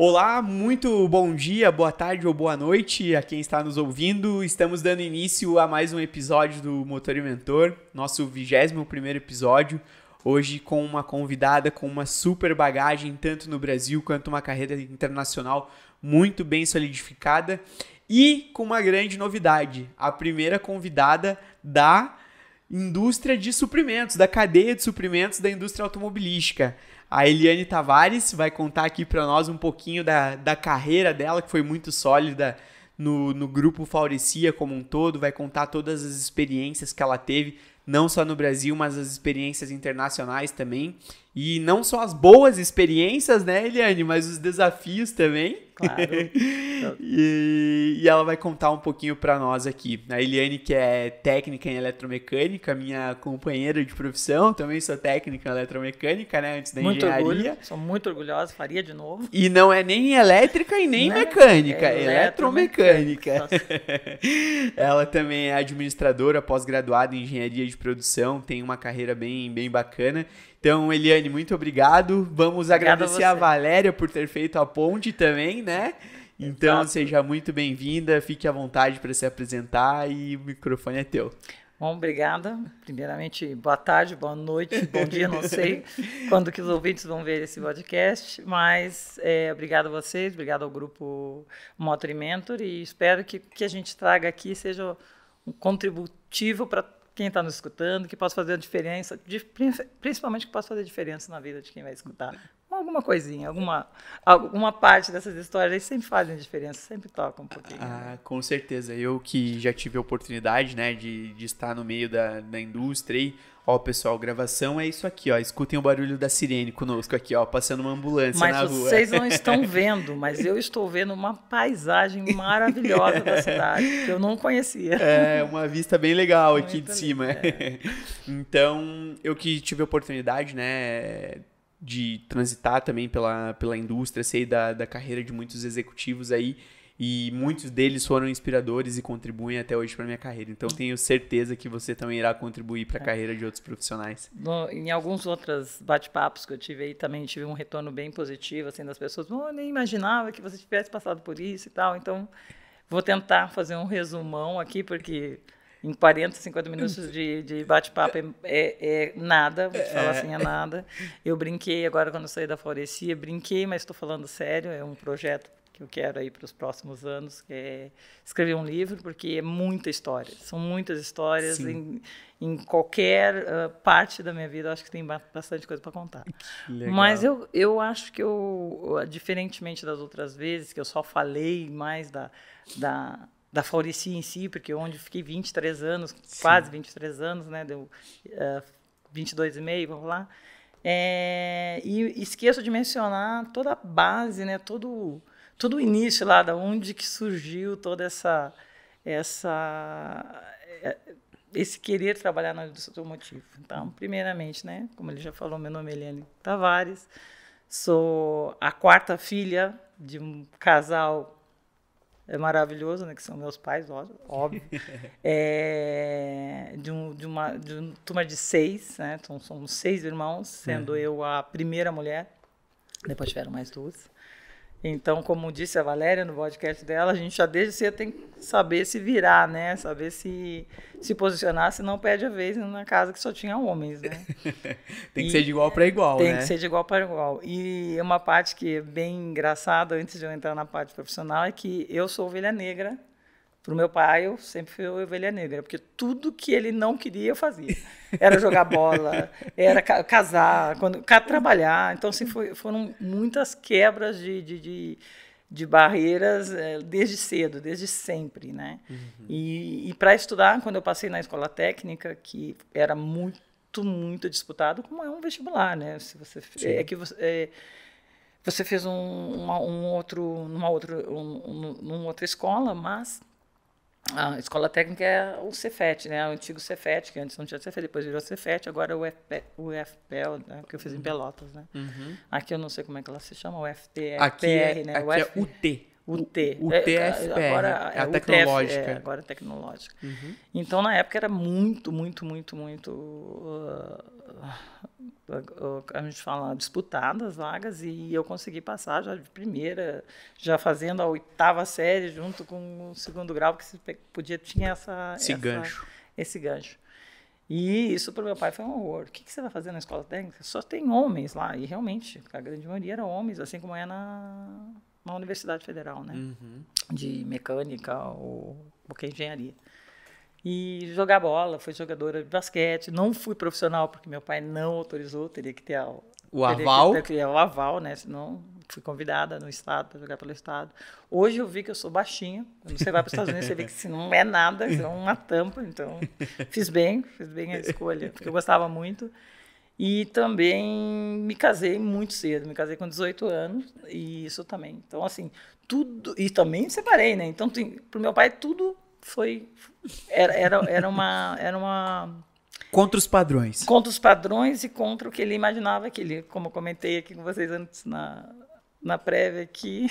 Olá, muito bom dia, boa tarde ou boa noite a quem está nos ouvindo. Estamos dando início a mais um episódio do Motor e Mentor, nosso 21 primeiro episódio. Hoje com uma convidada com uma super bagagem, tanto no Brasil quanto uma carreira internacional muito bem solidificada. E com uma grande novidade, a primeira convidada da indústria de suprimentos, da cadeia de suprimentos da indústria automobilística. A Eliane Tavares vai contar aqui para nós um pouquinho da, da carreira dela, que foi muito sólida no, no grupo Faurecia como um todo, vai contar todas as experiências que ela teve, não só no Brasil, mas as experiências internacionais também. E não só as boas experiências, né, Eliane, mas os desafios também. Claro. e, e, ela vai contar um pouquinho para nós aqui. A Eliane, que é técnica em eletromecânica, minha companheira de profissão, também sou técnica em eletromecânica, né? Antes da muito engenharia. Orgulho, sou muito orgulhosa, faria de novo. E não é nem elétrica e nem né? mecânica, é eletromecânica. ela também é administradora, pós-graduada em engenharia de produção, tem uma carreira bem, bem bacana. Então, Eliane, muito obrigado. Vamos Obrigada agradecer a, a, Valéria por ter feito a ponte também, né? Então, Exato. seja muito bem-vinda, fique à vontade para se apresentar e o microfone é teu. Bom, obrigada. Primeiramente, boa tarde, boa noite, bom dia, não sei quando que os ouvintes vão ver esse podcast, mas é, obrigado a vocês, obrigado ao grupo Motor e Mentor e espero que que a gente traga aqui seja um contributivo para quem está nos escutando, que possa fazer a diferença, principalmente que possa fazer a diferença na vida de quem vai escutar. Alguma coisinha, alguma, alguma parte dessas histórias sempre fazem diferença, sempre tocam um pouquinho. Ah, né? com certeza. Eu que já tive a oportunidade né, de, de estar no meio da, da indústria e Ó, pessoal, gravação é isso aqui, ó. Escutem o barulho da sirene conosco aqui, ó, passando uma ambulância mas na rua. Mas vocês não estão vendo, mas eu estou vendo uma paisagem maravilhosa da cidade que eu não conhecia. É, uma vista bem legal Muito aqui de cima. É. Então, eu que tive a oportunidade, né, de transitar também pela, pela indústria, sei da, da carreira de muitos executivos aí e muitos deles foram inspiradores e contribuem até hoje para minha carreira. Então tenho certeza que você também irá contribuir para a é. carreira de outros profissionais. No, em alguns outros bate-papos que eu tive aí também tive um retorno bem positivo assim das pessoas. Oh, nem imaginava que você tivesse passado por isso e tal. Então vou tentar fazer um resumão aqui porque em 40, 50 minutos de, de bate-papo é, é, é, nada, vou te falar é. assim, é nada. Eu brinquei agora quando saí da Florecia, brinquei, mas estou falando sério, é um projeto que eu quero aí para os próximos anos, que é escrever um livro, porque é muita história. São muitas histórias em, em, qualquer uh, parte da minha vida. Eu acho que tem bastante coisa para contar. Mas eu, eu acho que eu, diferentemente das outras vezes, que eu só falei mais da, da, da Faurici em si, porque onde fiquei 23 anos, Sim. quase 23 anos, né? Deu uh, 22 e meio, vamos lá. É, e esqueço de mencionar toda a base, né? Todo todo o início lá, da onde que surgiu toda essa essa é, esse querer trabalhar na indústria automotiva. Então, primeiramente, né, como ele já falou, meu nome é Eliane Tavares, sou a quarta filha de um casal é maravilhoso, né, que são meus pais, óbvio, é, de, um, de, uma, de uma turma de seis, né, então somos seis irmãos, sendo uhum. eu a primeira mulher, depois tiveram mais duas. Então, como disse a Valéria no podcast dela, a gente já desde cedo tem que saber se virar, né? Saber se se posicionar, se não perde a vez na casa que só tinha homens, né? tem que e ser de igual para igual, tem né? Tem que ser de igual para igual. E uma parte que é bem engraçada antes de eu entrar na parte profissional é que eu sou ovelha negra para o meu pai, eu sempre fui ovelha negra, porque tudo que ele não queria, eu fazia. Era jogar bola, era casar, quando, trabalhar. Então, assim, foi, foram muitas quebras de, de, de, de barreiras é, desde cedo, desde sempre, né? Uhum. E, e para estudar, quando eu passei na escola técnica, que era muito, muito disputado, como é um vestibular, né? Se você, é que você... É, você fez um, uma, um outro, numa outra, um, um, numa outra escola, mas a escola técnica é o Cefet, né? O antigo Cefet, que antes não tinha Cefet, depois virou Cefet, agora é o UFP, o UFPEL, né? que eu fiz em uhum. Pelotas, né? Uhum. Aqui eu não sei como é que ela se chama, o FTR, aqui é, né? Aqui o é UT. UT. O, TFPR, é, agora é, a tecnológica. é, agora é tecnológica. Uhum. Então, na época, era muito, muito, muito, muito... Uh, a gente fala disputadas vagas e eu consegui passar já de primeira, já fazendo a oitava série junto com o segundo grau, você podia tinha essa esse essa, gancho. Esse gancho. E isso para o meu pai foi um horror. O que, que, você vai fazer na escola técnica? Só tem homens lá. E realmente, a grande maioria eram homens, assim como é na, na Universidade Federal, né? Uhum. De mecânica ou qualquer engenharia. E jogar bola, fui jogadora de basquete. Não fui profissional porque meu pai não autorizou, teria que ter a, o aval. Que ter, o aval, né? Senão fui convidada no estado para jogar pelo estado. Hoje eu vi que eu sou baixinha. Quando você vai para os Estados Unidos, você vê que se não é nada, é uma tampa. Então fiz bem, fiz bem a escolha, porque eu gostava muito. E também me casei muito cedo, me casei com 18 anos, e isso também. Então, assim, tudo. E também me separei, né? Então, para o meu pai, tudo foi era, era, era uma era uma contra os padrões. contra os padrões e contra o que ele imaginava que ele como comentei aqui com vocês antes na na prévia que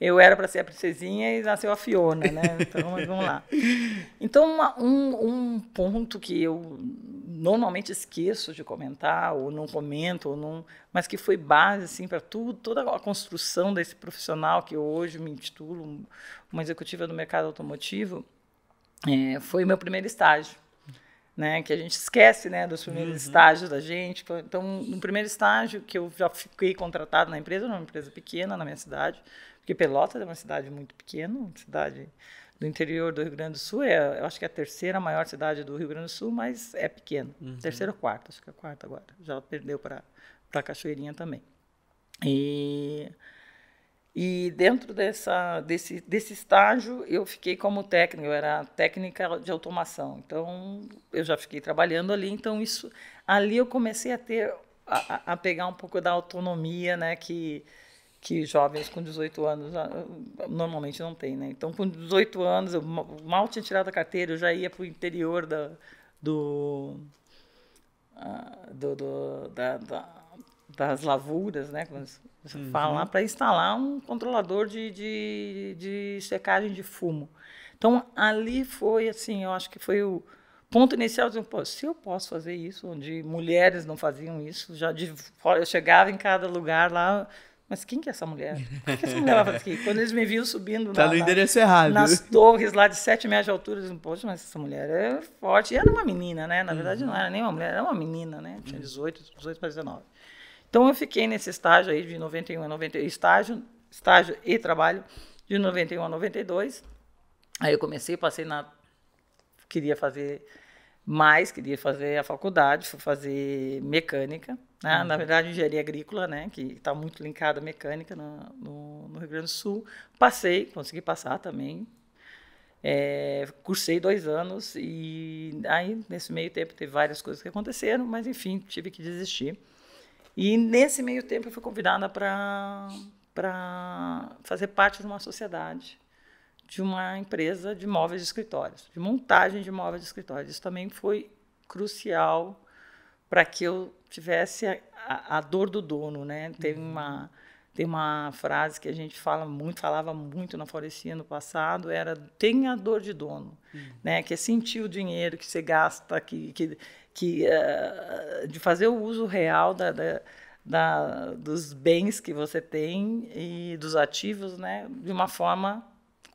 eu era para ser a princesinha e nasceu a Fiona, né? Então, vamos lá. Então, uma, um, um ponto que eu normalmente esqueço de comentar, ou não comento, ou não, mas que foi base assim, para tudo, toda a construção desse profissional que eu hoje me intitulo uma executiva do mercado automotivo, é, foi meu primeiro estágio. Né, que a gente esquece né, dos primeiros uhum. estágios da gente. Então, no primeiro estágio que eu já fiquei contratado na empresa, numa empresa pequena na minha cidade, porque Pelotas é uma cidade muito pequena, uma cidade do interior do Rio Grande do Sul, é, eu acho que é a terceira maior cidade do Rio Grande do Sul, mas é pequena. Uhum. Terceira ou quarta, acho que é a quarta agora. Já perdeu para a Cachoeirinha também. E e dentro dessa, desse, desse estágio, eu fiquei como técnica, eu era técnica de automação. Então, eu já fiquei trabalhando ali. Então, isso ali eu comecei a ter, a, a pegar um pouco da autonomia, né, que, que jovens com 18 anos ah, normalmente não têm. Né? Então, com 18 anos, eu mal tinha tirado a carteira, eu já ia para o interior da, do, uh, do, do da, da das lavouras, né? Como você uhum. fala, para instalar um controlador de, de, de secagem de fumo. Então, ali foi assim, eu acho que foi o ponto inicial de se eu posso fazer isso, onde mulheres não faziam isso, já de eu chegava em cada lugar lá, mas quem que é essa mulher? O que essa mulher vai fazer aqui? Quando eles me viam subindo tá na, no endereço errado. nas torres lá de 7 metros de altura, eu disse, poxa, mas essa mulher é forte. E era uma menina, né? Na verdade, uhum. não era nem uma mulher, era uma menina, né? Tinha 18, 18 para 19. Então eu fiquei nesse estágio aí de 91 a 92, estágio, estágio e trabalho de 91 a 92. Aí eu comecei, passei na queria fazer mais, queria fazer a faculdade, fui fazer mecânica, né? Uhum. na verdade engenharia agrícola, né, que está muito linkada à mecânica no, no, no, Rio Grande do Sul. Passei, consegui passar também. É, cursei dois anos e aí nesse meio tempo teve várias coisas que aconteceram, mas enfim tive que desistir. E nesse meio tempo eu fui convidada para fazer parte de uma sociedade, de uma empresa de móveis de escritórios, de montagem de móveis de escritórios. Isso também foi crucial para que eu tivesse a, a, dor do dono, né? Teve uhum. uma tem uma frase que a gente fala muito, falava muito na Florescia no passado, era tenha a dor de dono, uhum. né? Que é sentir o dinheiro que você gasta, que, que que, uh, de fazer o uso real da, da, da, dos bens que você tem e dos ativos né, de uma forma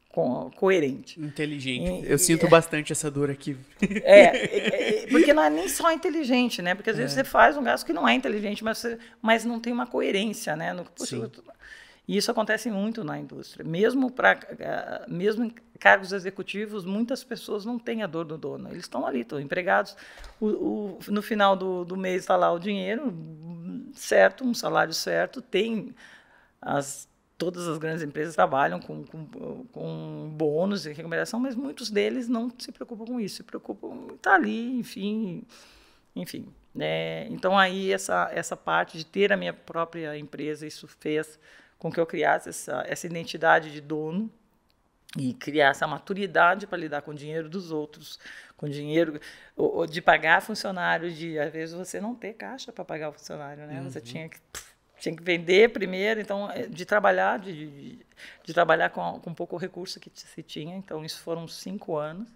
co coerente. Inteligente. E, Eu sinto é, bastante essa dor aqui. É, é, é, porque não é nem só inteligente, né? Porque às vezes é. você faz um gasto que não é inteligente, mas, você, mas não tem uma coerência, né? No, poxa, e isso acontece muito na indústria. Mesmo, pra, eh, mesmo em cargos executivos, muitas pessoas não têm a dor do dono. Eles estão ali, estão empregados. O, o, no final do, do mês está lá o dinheiro certo, um salário certo. Tem as, todas as grandes empresas trabalham com, com, com bônus e remuneração, mas muitos deles não se preocupam com isso. Se preocupam tá ali, enfim, enfim. Né? Então aí essa essa parte de ter a minha própria empresa, isso fez com que eu criasse essa, essa identidade de dono e criar essa maturidade para lidar com o dinheiro dos outros, com dinheiro ou, de pagar funcionário, de às vezes você não ter caixa para pagar o funcionário, né? Uhum. Você tinha que tinha que vender primeiro, então é, de trabalhar, de, de, de trabalhar com, com pouco recurso que se tinha. Então isso foram cinco anos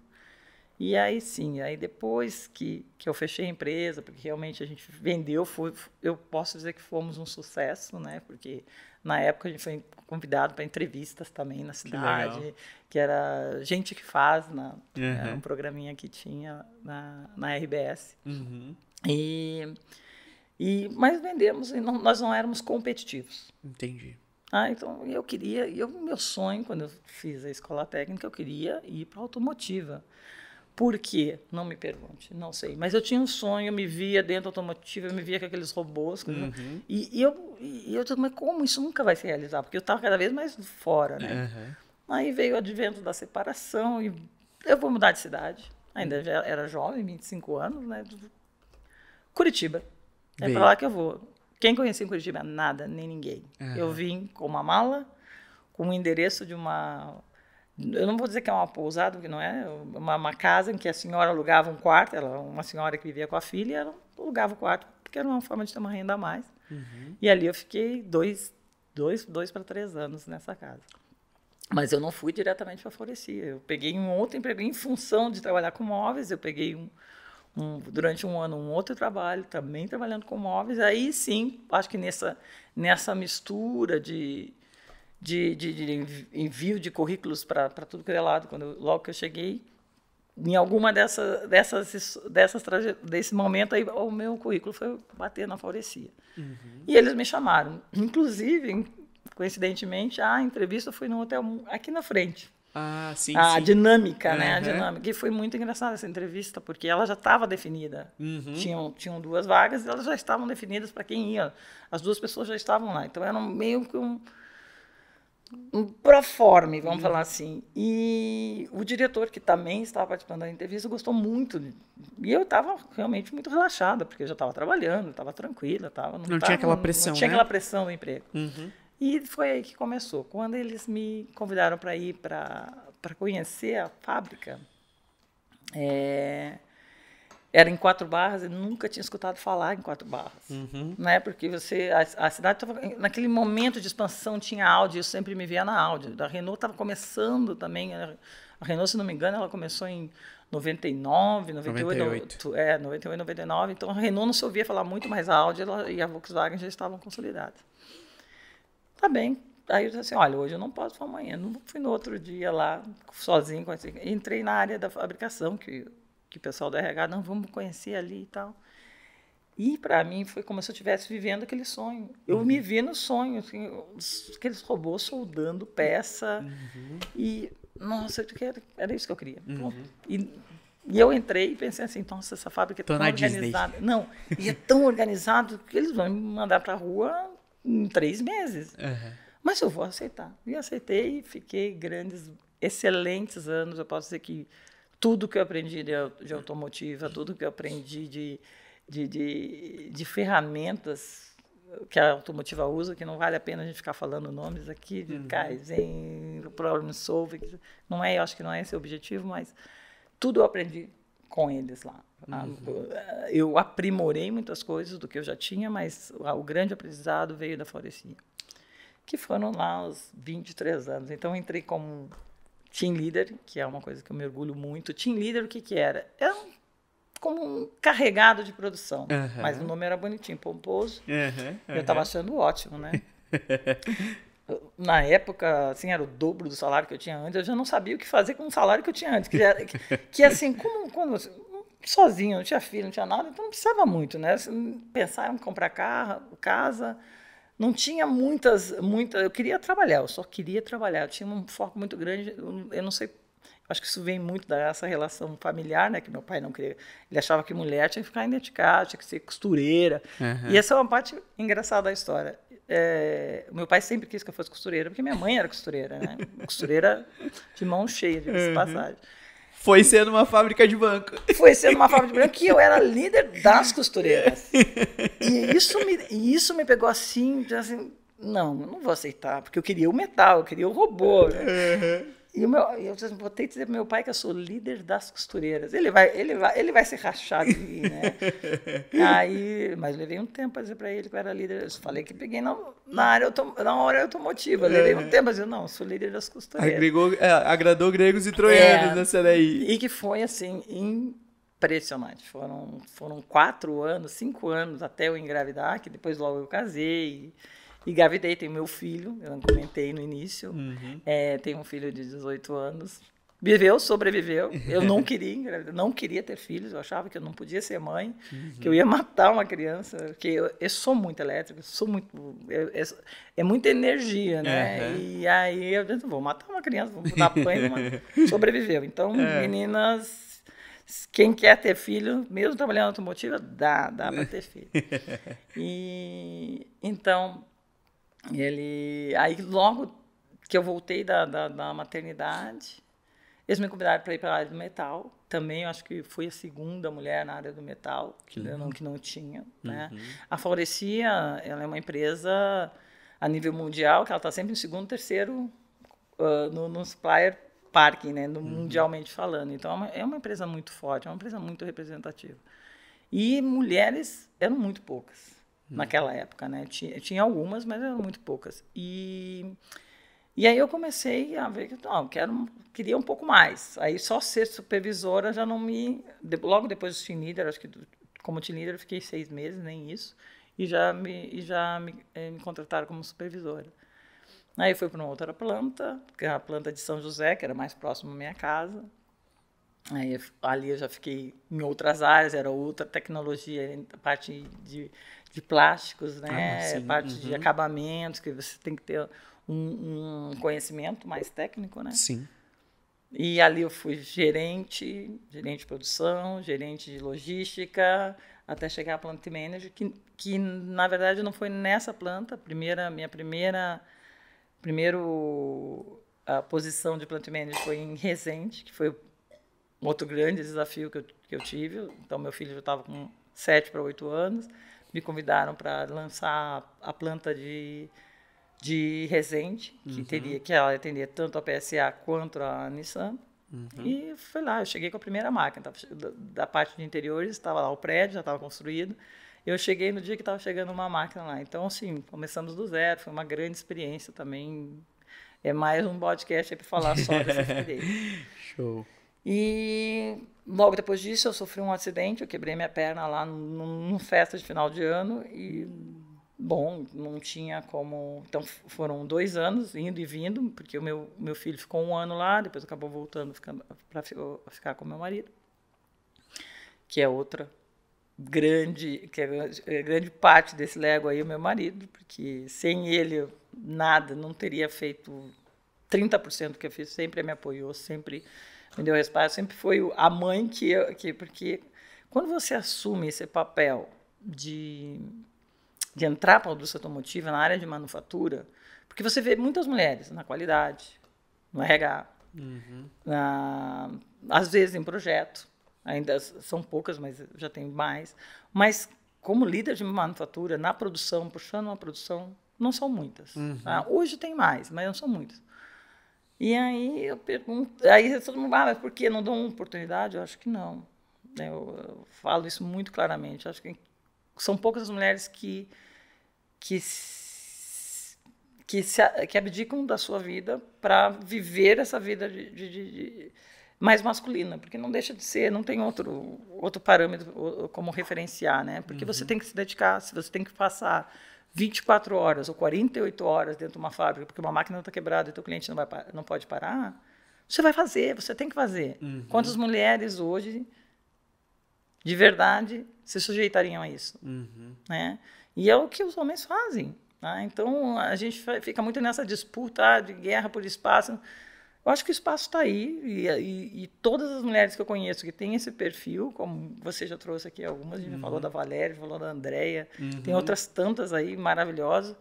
E aí sim, aí depois que, que eu fechei a empresa, porque realmente a gente vendeu, foi, eu posso dizer que fomos um sucesso, né? Porque na época a gente foi convidado para entrevistas também na cidade, que, que, era gente que faz, na, uhum. era um programinha que tinha na, na RBS. Uhum. E, e, mas vendemos e não, nós não éramos competitivos. Entendi. Ah, então eu queria, eu, meu sonho quando eu fiz a escola técnica, eu queria ir para automotiva. Por quê? Não me pergunte, não sei. Mas eu tinha um sonho, eu me via dentro automotiva, eu me via com aqueles robôs. Uhum. E, e, eu, e eu disse, mas como isso nunca vai se realizar? Porque eu estava cada vez mais fora, né? Uhum. Aí veio o advento da separação e eu vou mudar de cidade. Ainda já era jovem, 25 anos, né? Curitiba. É para lá que eu vou. Quem conhecia em Curitiba? Nada, nem ninguém. Uhum. Eu vim com uma mala, com o um endereço de uma eu não vou dizer que é uma pousada, porque não é, uma, uma, casa em que a senhora alugava um quarto, ela uma senhora que vivia com a filha, ela alugava o quarto, porque era uma forma de ter uma renda a mais. Uhum. E ali eu fiquei dois, dois, dois para três anos nessa casa. Mas eu não fui diretamente para a Florecia. Eu peguei um outro emprego em função de trabalhar com móveis, eu peguei um, um, durante um ano um outro trabalho, também trabalhando com móveis. Aí sim, acho que nessa, nessa mistura de, de, de, de envio de currículos para tudo que é lado, quando, logo que eu cheguei, em alguma dessa, dessas, dessas desse momento aí, o meu currículo foi bater na Faurecia. Uhum. E eles me chamaram. Inclusive, coincidentemente, a entrevista foi no hotel aqui na frente. Ah, sim, a sim. dinâmica, uhum. né? A dinâmica. E foi muito engraçada essa entrevista, porque ela já estava definida. Uhum. Tinham, tinham duas vagas e elas já estavam definidas para quem ia. As duas pessoas já estavam lá. Então, era meio que um um proforme, vamos uhum. falar assim. E o diretor, que também estava participando da entrevista, gostou muito. E eu estava realmente muito relaxada, porque eu já estava trabalhando, estava tranquila. Tava, não, não tava, tinha aquela pressão. Não tinha né? aquela pressão do emprego. Uhum. E foi aí que começou. Quando eles me convidaram para ir para conhecer a fábrica, é, era em quatro barras, eu nunca tinha escutado falar em quatro barras. Uhum. Né? Porque você, a, a cidade estava, naquele momento de expansão, tinha áudio, eu sempre me via na áudio. A Renault estava começando também, a Renault, se não me engano, ela começou em 99, 98, 98. é, 98, 99. Então a Renault não se ouvia falar muito mais áudio ela, e a Volkswagen já estavam consolidadas. Tá bem. Aí eu disse assim, olha, hoje eu não posso, para amanhã. Não fui no outro dia lá, sozinho. Entrei na área da fabricação, que que o pessoal do RH, não, vamos conhecer ali e tal. E para mim foi como se eu estivesse vivendo aquele sonho. Eu uhum. me vi no sonho, assim, aqueles robôs soldando peça. Uhum. E, nossa, era, era isso que eu queria. Uhum. E, e, eu entrei e pensei assim, nossa, essa fábrica é tão organizada. Disney. Não, e é tão organizado que eles vão me mandar para a rua em três meses. Mas eu vou aceitar. E aceitei e fiquei grandes, excelentes anos. Eu posso dizer que tudo que eu aprendi de, de automotiva, tudo que eu aprendi de, de, de, de, ferramentas que a automotiva usa, que não vale a pena a gente ficar falando nomes aqui, de uhum. Kaizen, Problem Solving, não é, eu acho que não é esse o objetivo, mas tudo eu aprendi com eles lá. Uhum. Eu aprimorei muitas coisas do que eu já tinha, mas o grande aprendizado veio da Florecia, que foram lá os 23 anos. Então, entrei como team leader, que é uma coisa que eu me orgulho muito. Team leader, o que, que era? Era um, como um carregado de produção, uhum. mas o nome era bonitinho, pomposo. Uhum, Eu estava achando ótimo, né? Na época, assim, era o dobro do salário que eu tinha antes. Eu já não sabia o que fazer com o salário que eu tinha antes. Que, era, que, que assim, como quando sozinho, não tinha filho, não tinha nada, então não precisava muito, né? Pensar em comprar carro, casa, não tinha muitas, muitas. Eu queria trabalhar, eu só queria trabalhar. Eu tinha um foco muito grande. Eu, não sei, acho que isso vem muito dessa relação familiar, né? Que meu pai não queria. Ele achava que mulher tinha que ficar dentro de casa, tinha que ser costureira. Uhum. E essa é uma parte engraçada da história. É, meu pai sempre quis que eu fosse costureira, porque minha mãe era costureira, né? Costureira de mão cheia, de uhum. passagem. Foi sendo uma fábrica de banco. Foi sendo uma fábrica de banco que eu era líder das costureiras. E isso me, isso me pegou assim, assim, não, eu não vou aceitar, porque eu queria o metal, eu queria o robô. Né? Uhum. E o meu, eu botei dizer pro meu pai que eu sou líder das costureiras. Ele vai, ele vai, ele vai se rachar de mim, né? Aí, mas levei um tempo para dizer para ele que eu era líder. Eu falei que peguei na, na área autom, na hora automotiva. Levei um tempo, mas eu não, sou líder das costureiras. Agregou, é, agradou gregos e troianos é, nessa daí. E que foi assim impressionante. Foram foram quatro anos, cinco anos até eu engravidar, que depois logo eu casei. E, Engravidei, tenho meu filho, eu não comentei no início. Uhum. É, tenho um filho de 18 anos. Viveu, sobreviveu. Eu não queria engravidar, não queria ter filhos. Eu achava que eu não podia ser mãe, uhum. que eu ia matar uma criança. Porque eu, eu sou muito elétrica, sou muito. Eu, eu, é muita energia, né? Uhum. E aí eu disse, vou matar uma criança, vou dar banho. Uma... Sobreviveu. Então, é. meninas, quem quer ter filho, mesmo trabalhando automotiva, dá, dá para ter filho. E então ele, aí logo que eu voltei da, da, da maternidade, eles me convidaram para ir para a área do metal. Também eu acho que fui a segunda mulher na área do metal que, não, que não tinha. Né? Uhum. A Favorecia, ela é uma empresa a nível mundial que ela está sempre em segundo, terceiro uh, no, no supplier parking, né? No, uhum. mundialmente falando. Então é uma, é uma empresa muito forte, é uma empresa muito representativa. E mulheres eram muito poucas naquela época, né? Tinha, tinha algumas, mas eram muito poucas. E, e aí eu comecei a ver que não, quero, queria um pouco mais. Aí só ser supervisora já não me. Logo depois do team leader, acho que como team leader eu fiquei seis meses, nem isso, e já me, e já me, eh, me contrataram como supervisora. Aí fui para uma outra planta, que é a planta de São José, que era mais próximo da minha casa. Aí, ali eu já fiquei em outras áreas, era outra tecnologia, parte de de plásticos, né? Ah, parte uhum. de acabamentos, que você tem que ter um, um, conhecimento mais técnico, né? Sim. E ali eu fui gerente, gerente de produção, gerente de logística, até chegar a plant manager, que, que na verdade não foi nessa planta, primeira, minha primeira primeiro a posição de plant manager foi em Resende, que foi outro grande desafio que eu, que eu tive. Então meu filho já estava com sete para oito anos me convidaram para lançar a planta de, de Resende, que uhum. teria que ela atender tanto a PSA quanto a Nissan. Uhum. E foi lá, eu cheguei com a primeira máquina. da, da, parte de interiores, estava lá o prédio, já estava construído. Eu cheguei no dia que estava chegando uma máquina lá. Então, assim, começamos do zero, foi uma grande experiência também. É mais um podcast para falar só dessa experiência. Show. E logo depois disso eu sofri um acidente, eu quebrei minha perna lá numa festa de final de ano e bom, não tinha como. Então foram dois anos indo e vindo, porque o meu, meu filho ficou um ano lá, depois acabou voltando para ficar com meu marido, que é outra grande, que é, é grande parte desse Lego aí, o meu marido, porque sem ele nada, não teria feito 30% do que eu fiz, sempre me apoiou, sempre me deu espaço, sempre foi a mãe que, eu, que porque quando você assume esse papel de, de entrar para a indústria automotiva na área de manufatura, porque você vê muitas mulheres na qualidade, no RH, uhum. na, às vezes em projeto, ainda são poucas, mas já tem mais, mas como líder de manufatura, na produção, puxando uma produção, não são muitas. Uhum. Tá? Hoje tem mais, mas não são muitas. E aí eu pergunto, aí todo mundo, ah, mas por que não dão uma oportunidade? Eu acho que não. Eu, eu falo isso muito claramente. Eu acho que são poucas as mulheres que que que, se, que abdicam da sua vida para viver essa vida de, de, de, mais masculina, porque não deixa de ser, não tem outro outro parâmetro como referenciar, né? Porque uhum. você tem que se dedicar, se você tem que passar 24 horas ou 48 horas dentro de uma fábrica, porque uma máquina está quebrada e o cliente não, vai, não pode parar, você vai fazer, você tem que fazer. Uhum. Quantas mulheres hoje, de verdade, se sujeitariam a isso? Uhum. Né? E é o que os homens fazem. Né? Então, a gente fica muito nessa disputa de guerra por espaço. Eu acho que o espaço está aí e, e, e, todas as mulheres que eu conheço que têm esse perfil, como você já trouxe aqui algumas, a gente uhum. falou da Valéria, falou da Andréia, uhum. tem outras tantas aí maravilhosas,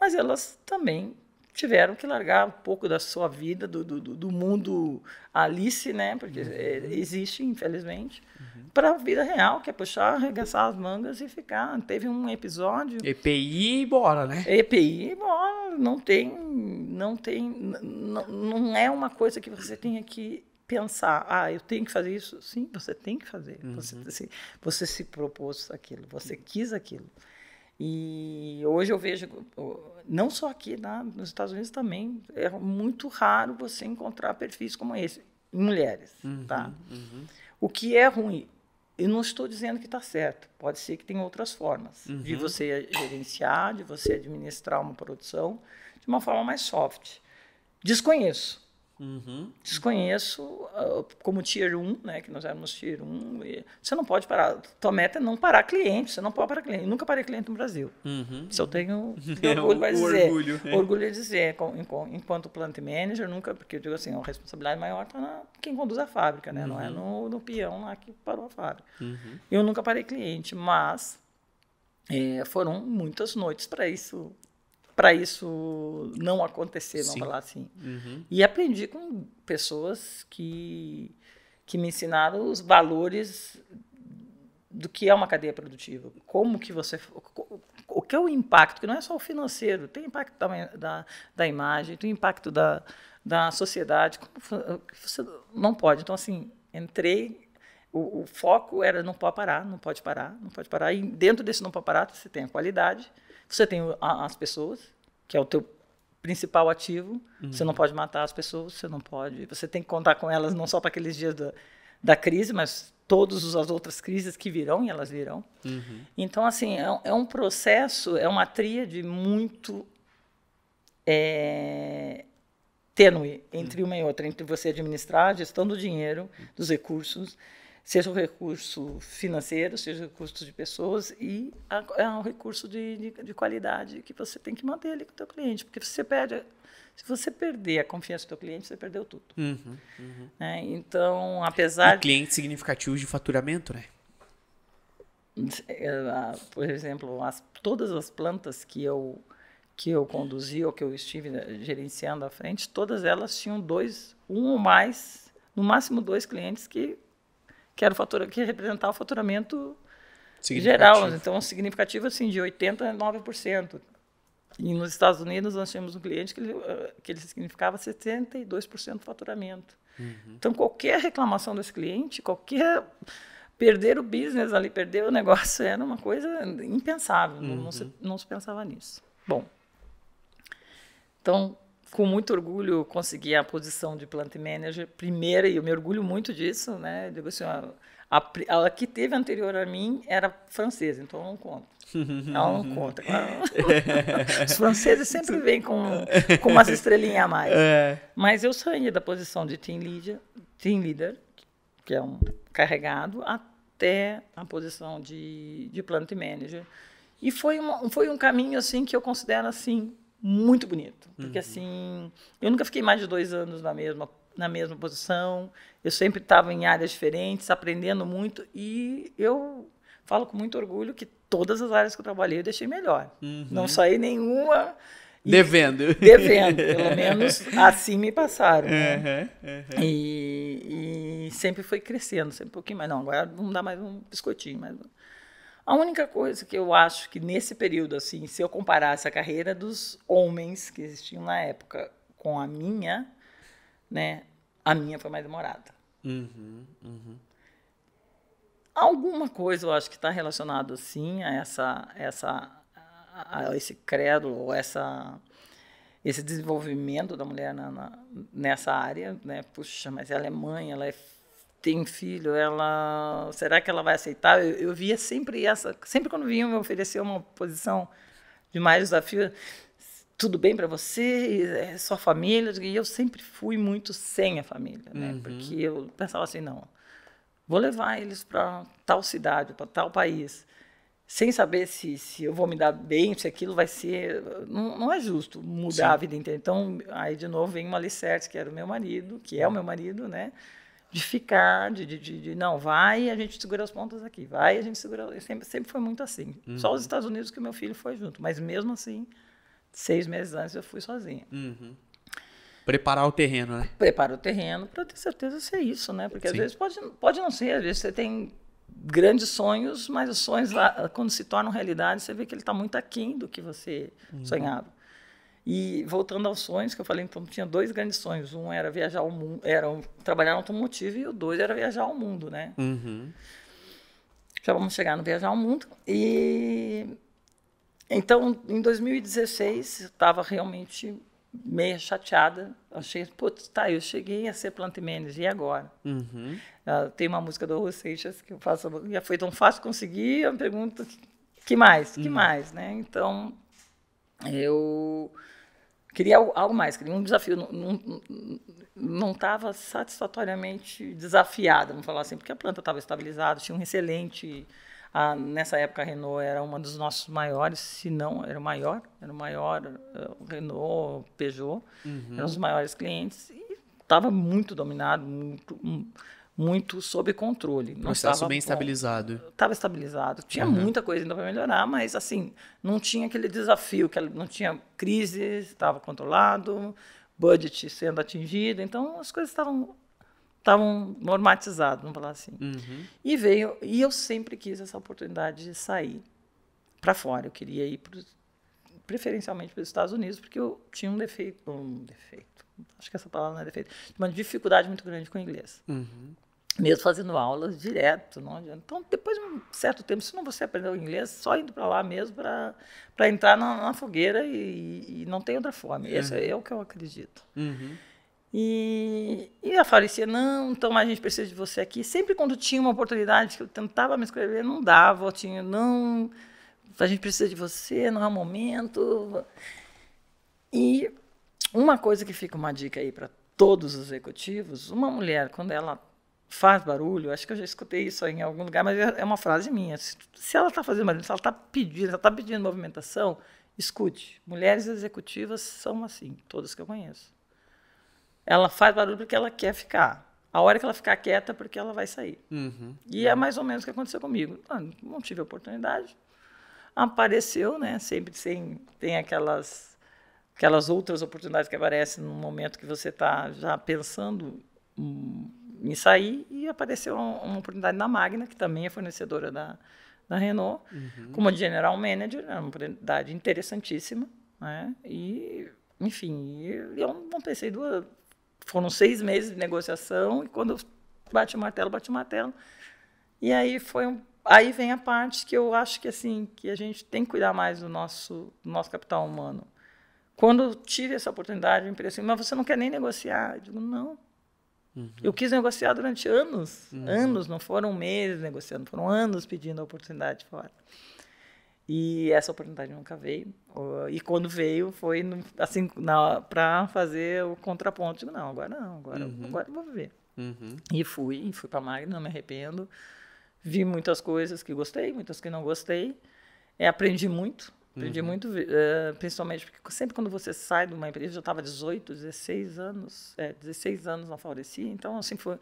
mas elas também tiveram que largar um pouco da sua vida, do, do, do mundo Alice, né? Porque uhum. é, existe, infelizmente, uhum. para a vida real, que é puxar, arregaçar as mangas e ficar. Teve um episódio. EPI e bora, né? EPI e bora não tem, não tem, não, não é uma coisa que você tenha que pensar, ah, eu tenho que fazer isso. Sim, você tem que fazer. Uhum. Você, você, você se propôs aquilo, você quis aquilo. E hoje eu vejo, não só aqui, né, nos Estados Unidos também, é muito raro você encontrar perfis como esse, em mulheres. Uhum, tá? Uhum. O que é ruim? Eu não estou dizendo que está certo. Pode ser que tenha outras formas uhum. de você gerenciar, de você administrar uma produção de uma forma mais soft. Desconheço. Uhum. Desconheço uh, como Tier 1, né, que nós éramos Tier 1. você não pode parar. Tua meta é não parar cliente, você não pode parar cliente. Eu nunca parei cliente no Brasil. Uhum. Isso eu tenho, tenho orgulho para dizer. Orgulho, é. orgulho de dizer. Enquanto plant manager, nunca, porque eu digo assim, a responsabilidade maior está na quem conduz a fábrica, né? Uhum. Não é uhum. no, no peão lá que parou a fábrica. Uhum. Eu nunca parei cliente, mas é, foram muitas noites para isso para isso não acontecer, vamos falar assim. Uhum. E aprendi com pessoas que, que me ensinaram os valores do que é uma cadeia produtiva. Como que você... O que é o impacto, que não é só o financeiro, tem impacto da, da, da imagem, tem impacto da, da sociedade. você não pode. Então, assim, entrei o, o, foco era não pode parar, não pode parar, não pode parar. E dentro desse não pode parar, você tem a qualidade, você tem as pessoas, que é o teu principal ativo. Uhum. Você não pode matar as pessoas, você não pode. Você tem que contar com elas não só para aqueles dias da, da crise, mas todas as outras crises que virão e elas virão. Uhum. Então, assim, é, é, um processo, é uma tríade muito é, tênue entre uhum. uma e outra, entre você administrar a gestão do dinheiro, dos recursos, seja o recurso financeiro, seja o recurso de pessoas e é um recurso de, de, de, qualidade que você tem que manter ali com o teu cliente, porque você perde, se você perder a confiança do teu cliente, você perdeu tudo. Uhum, uhum. É, então, apesar e clientes significativos de faturamento, né? É, por exemplo, as, todas as plantas que eu que eu conduzi ou que eu estive né, gerenciando à frente, todas elas tinham dois, um ou mais, no máximo dois clientes que que era o fatura, que representava o faturamento geral, então significativo assim de 89%. E nos Estados Unidos nós tínhamos um cliente que ele, eh, que ele significava 72% do faturamento. Uhum. Então qualquer reclamação desse cliente, qualquer perder o business ali, perder o negócio era uma coisa impensável, uhum. não, não, se, uhum. não se pensava nisso. Bom, então com muito orgulho, consegui a posição de plant manager primeira, e eu me orgulho muito disso, né? Digo assim, a, a, a que teve anterior a mim era francesa, então eu não conto. Ela não conta. Os franceses sempre vêm com, com umas estrelinhas a mais. É. Mas eu saí da posição de team leader, team leader, que é um carregado, até a posição de, de plant manager. E foi, uma, foi um caminho assim que eu considero assim muito bonito. Porque, uhum. assim, eu nunca fiquei mais de dois anos na mesma, na mesma posição. Eu sempre estava em áreas diferentes, aprendendo muito. E eu falo com muito orgulho que todas as áreas que eu trabalhei eu deixei melhor. Uhum. Não saí nenhuma. devendo. Devendo, pelo menos assim me passaram. Né? Uhum, uhum. E, e, sempre foi crescendo, sempre um pouquinho mais. Não, agora vamos dar mais um biscoitinho. Mais... A única coisa que eu acho que nesse período, assim, se eu comparasse a carreira dos homens que existiam na época com a minha, né, a minha foi mais demorada. Uhum, uhum. Alguma coisa eu acho que está relacionado, sim, a essa, essa, a esse credo ou essa esse desenvolvimento da mulher na, na, nessa área, né? Puxa, mas ela é mãe, ela é tem filho, ela será que ela vai aceitar? Eu, eu via sempre essa, sempre quando vinham me oferecer uma posição de mais desafio, tudo bem para você, é sua família, e eu sempre fui muito sem a família, né? Uhum. Porque eu pensava assim, não, vou levar eles para tal cidade, para tal país, sem saber se, se eu vou me dar bem, se aquilo vai ser, não, não é justo mudar Sim. a vida inteira. Então, aí de novo vem uma alicerce, que era o meu marido, que é o meu marido, né? De ficar, de, de, de, de, não, vai, a gente segura as pontas aqui, vai, a gente segura. Sempre, sempre foi muito assim. Uhum. Só os Estados Unidos que o meu filho foi junto, mas mesmo assim, seis meses antes eu fui sozinha. Uhum. Preparar o terreno, né? Preparar o terreno para ter certeza ser isso, né? Porque Sim. às vezes pode, pode não ser, às vezes você tem grandes sonhos, mas os sonhos, quando se tornam realidade, você vê que ele está muito aquém do que você uhum. sonhava. E voltando aos sonhos, que eu falei, então tinha dois grandes sonhos. Um era viajar ao mundo, era trabalhar no automotivo, e o dois era viajar ao mundo, né? Uhum. Já vamos chegar no viajar ao mundo. E então, em 2016, eu estava realmente meio chateada. Achei, putz, tá, eu cheguei a ser plant manager, e agora? Uhum. Uh, tem uma música do Raul Seixas que eu faço, já foi tão fácil conseguir, eu pergunto, que mais? Que uhum. mais, né? Então, eu queria algo mais, queria um desafio. Não estava satisfatoriamente desafiada, vamos falar assim, porque a planta estava estabilizada, tinha um excelente a, nessa época a Renault era uma dos nossos maiores, se não era o maior, era o maior uh, Renault, Peugeot, uhum. eram os maiores clientes e estava muito dominado, muito, muito sob controle. Não Processo bem estabilizado. Estava estabilizado. Tinha uhum. muita coisa ainda para melhorar, mas assim, não tinha aquele desafio, que não tinha crise, estava controlado, budget sendo atingido, então as coisas estavam estavam normatizados, vamos falar assim. Uhum. E veio, e eu sempre quis essa oportunidade de sair para fora. Eu queria ir pro, preferencialmente para os Estados Unidos, porque eu tinha um defeito, um defeito, acho que essa palavra não é defeito, uma dificuldade muito grande com o inglês. Uhum. Mesmo fazendo aulas direto, não Então, depois de um certo tempo, se não você aprendeu inglês, só indo para lá mesmo para entrar na, na fogueira e, e, não tem outra forma. Uhum. Esse é o que eu acredito. Uhum. E, e a Faricia, não, então a gente precisa de você aqui. Sempre quando tinha uma oportunidade que eu tentava me inscrever, não dava, eu tinha, não, a gente precisa de você, não é o momento. E uma coisa que fica uma dica aí para todos os executivos, uma mulher, quando ela faz barulho, acho que eu já escutei isso em algum lugar, mas é, é uma frase minha. Se, ela está fazendo barulho, se ela está pedindo, ela está pedindo movimentação, escute. Mulheres executivas são assim, todas que eu conheço ela faz barulho porque ela quer ficar. A hora que ela ficar quieta, é porque ela vai sair. Uhum. E é mais ou menos o que aconteceu comigo. Ah, não tive oportunidade. Apareceu, né? Sempre sem, tem aquelas, aquelas outras oportunidades que aparecem no momento que você está já pensando em sair. E apareceu uma, oportunidade na Magna, que também é fornecedora da, da Renault, uhum. como General Manager. Era uma oportunidade interessantíssima. Né? E, enfim, eu não pensei duas foram seis meses de negociação e quando bate o martelo, bate o martelo. E aí foi um, aí vem a parte que eu acho que assim que a gente tem que cuidar mais do nosso do nosso capital humano. Quando eu tive essa oportunidade, eu pensei, mas você não quer nem negociar? Eu digo, não. Uhum. Eu quis negociar durante anos, uhum. anos, não foram meses negociando, foram anos pedindo a oportunidade fora. E essa oportunidade nunca veio. E quando veio, foi assim para fazer o contraponto. Digo, não, agora não, agora, uhum. agora eu vou viver. Uhum. E fui, fui para Magna, não me arrependo. Vi muitas coisas que gostei, muitas que não gostei. É, aprendi muito, aprendi uhum. muito, uh, principalmente porque sempre quando você sai de uma empresa, eu já estava 18, 16 anos, é, 16 anos na Faureci, então assim foi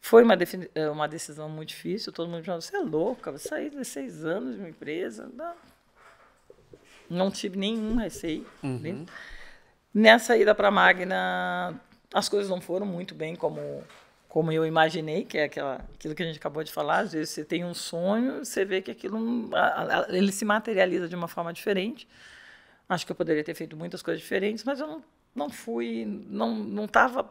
foi uma, é, uma decisão muito difícil. Todo mundo falou: você é louca, você sair 16 anos de uma empresa. Não, não tive nenhum receio. Uhum. Nessa ida para a Magna, as coisas não foram muito bem como, como eu imaginei, que é aquela, aquilo que a gente acabou de falar. Às vezes você tem um sonho, você vê que aquilo ele se materializa de uma forma diferente. Acho que eu poderia ter feito muitas coisas diferentes, mas eu não, não fui, não estava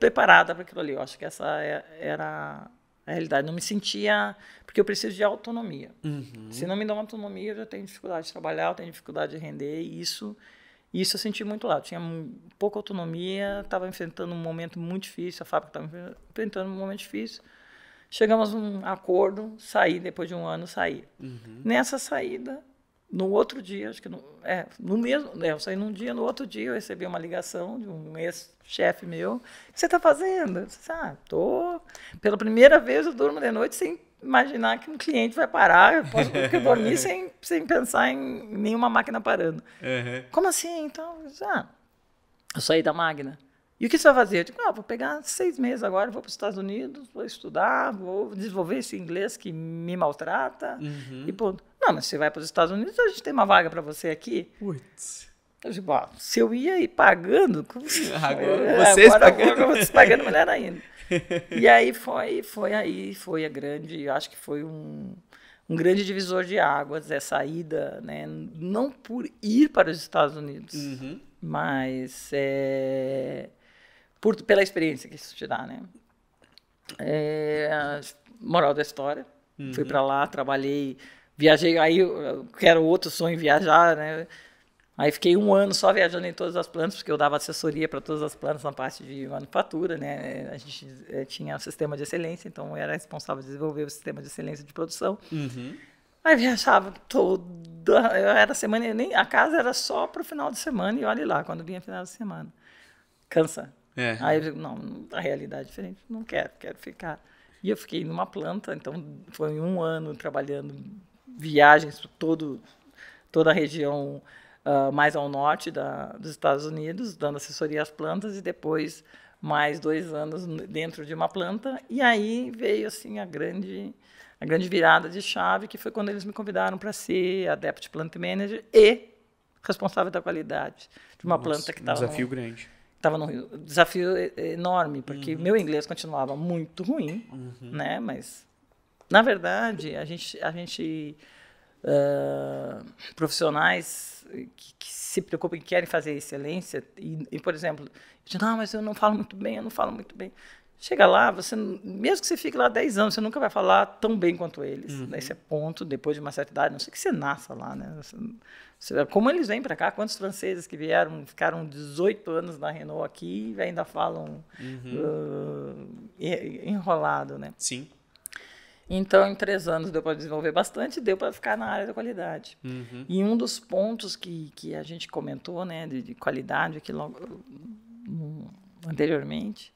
preparada para aquilo ali. Eu acho que essa é, era a realidade. Não me sentia. Porque eu preciso de autonomia. Uhum. Se não me dão autonomia, eu já tenho dificuldade de trabalhar, eu tenho dificuldade de render. E isso, isso eu senti muito lá. Eu tinha pouca autonomia, estava enfrentando um momento muito difícil, a fábrica estava enfrentando um momento difícil. Chegamos a um acordo, saí, depois de um ano, saí. Uhum. Nessa saída, no outro dia, acho que no, é, no mesmo, né, eu saí num dia, no outro dia eu recebi uma ligação de um ex-chefe meu. O que você está fazendo? Eu disse, ah, tô. Pela primeira vez eu durmo de noite sem imaginar que um cliente vai parar. Eu posso dormir sem, sem pensar em nenhuma máquina parando. Uhum. Como assim? Então, ah, eu saí da máquina. E o que você vai fazer? Eu digo, ah, vou pegar seis meses agora, vou para os Estados Unidos, vou estudar, vou desenvolver esse inglês que me maltrata. Uhum. E ponto. Não, mas você vai para os Estados Unidos, a gente tem uma vaga para você aqui. Putz. Eu digo, ó, se eu ia ir pagando. Agora, vocês agora, pagando. Vocês pagando melhor ainda. e aí foi, foi aí, foi a grande, acho que foi um, um grande divisor de águas é saída, né? Não por ir para os Estados Unidos, Uhum. mas é, por, pela experiência que isso te dá, né? É, moral da história, fui para lá, trabalhei, viajei, aí eu, eu quero outro sonho viajar, né? Aí fiquei um ano só viajando em todas as plantas, porque eu dava assessoria para todas as plantas na parte de manufatura, né? A gente eh, tinha um sistema de excelência, então eu era responsável de desenvolver o sistema de excelência de produção. Uhum. Aí viajava toda, eu era semana, nem a casa era só para o final de semana e olhe lá, quando vinha final de semana. Cansa. É. Aí eu digo, não, a realidade é diferente, não quero, quero ficar. E eu fiquei numa planta, então foi um ano trabalhando viagens por todo, toda a região ah, mais ao norte da, dos Estados Unidos, dando assessoria às plantas, e depois mais dois anos dentro de uma planta. E aí veio assim a grande, a grande virada de chave, que foi quando eles me convidaram para ser a Deputy Plant Manager e responsável da qualidade de uma Nossa, planta que um estava desafio grande. estava num rio- desafio enorme, porque Uhum. meu inglês continuava muito ruim, né? Mas na verdade a gente a gente ah, profissionais que, que se preocupam e querem fazer excelência e, e, por exemplo, de não, mas eu não falo muito bem, eu não falo muito bem. Chega lá, você mesmo que você fique lá 10 anos, você nunca vai falar tão bem quanto eles. Esse é ponto, depois de uma certa idade, não sei que você nasça lá, né? Você- como eles vêm para cá, quantos franceses que vieram, ficaram 18 anos na Renault aqui e ainda falam ah, e- enrolado, né? Sim. Então, em três anos deu para desenvolver bastante, deu para ficar na área da qualidade. Uhum. E um dos pontos que, que a gente comentou, né, de, de qualidade aqui logo no- anteriormente,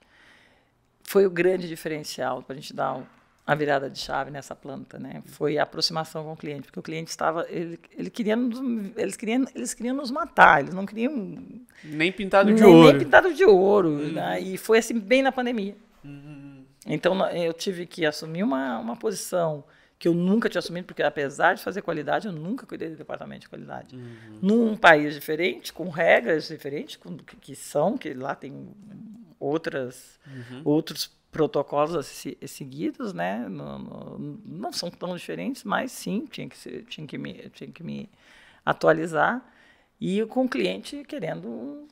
foi o grande diferencial para a gente dar a virada de chave nessa planta, né? Foi a aproximação com o cliente, porque o cliente estava, ele, ele queria, eles queriam, eles queriam nos matar, eles não queriam Nem pintado de nem, ouro. nem pintado de ouro, né? E foi assim bem na pandemia. Uhum. Então eu tive que assumir uma, uma posição que eu nunca tinha assumido, porque apesar de fazer qualidade, eu nunca cuidei do departamento de qualidade. Uhum. Num país diferente, com regras diferentes, com, que, que são, que lá tem outras, Uhum. outros protocolos a se- seguidos, né? No- no- não são tão diferentes, mas sim, tinha que, ser, tinha que, me, tinha que me atualizar. E com o cliente querendo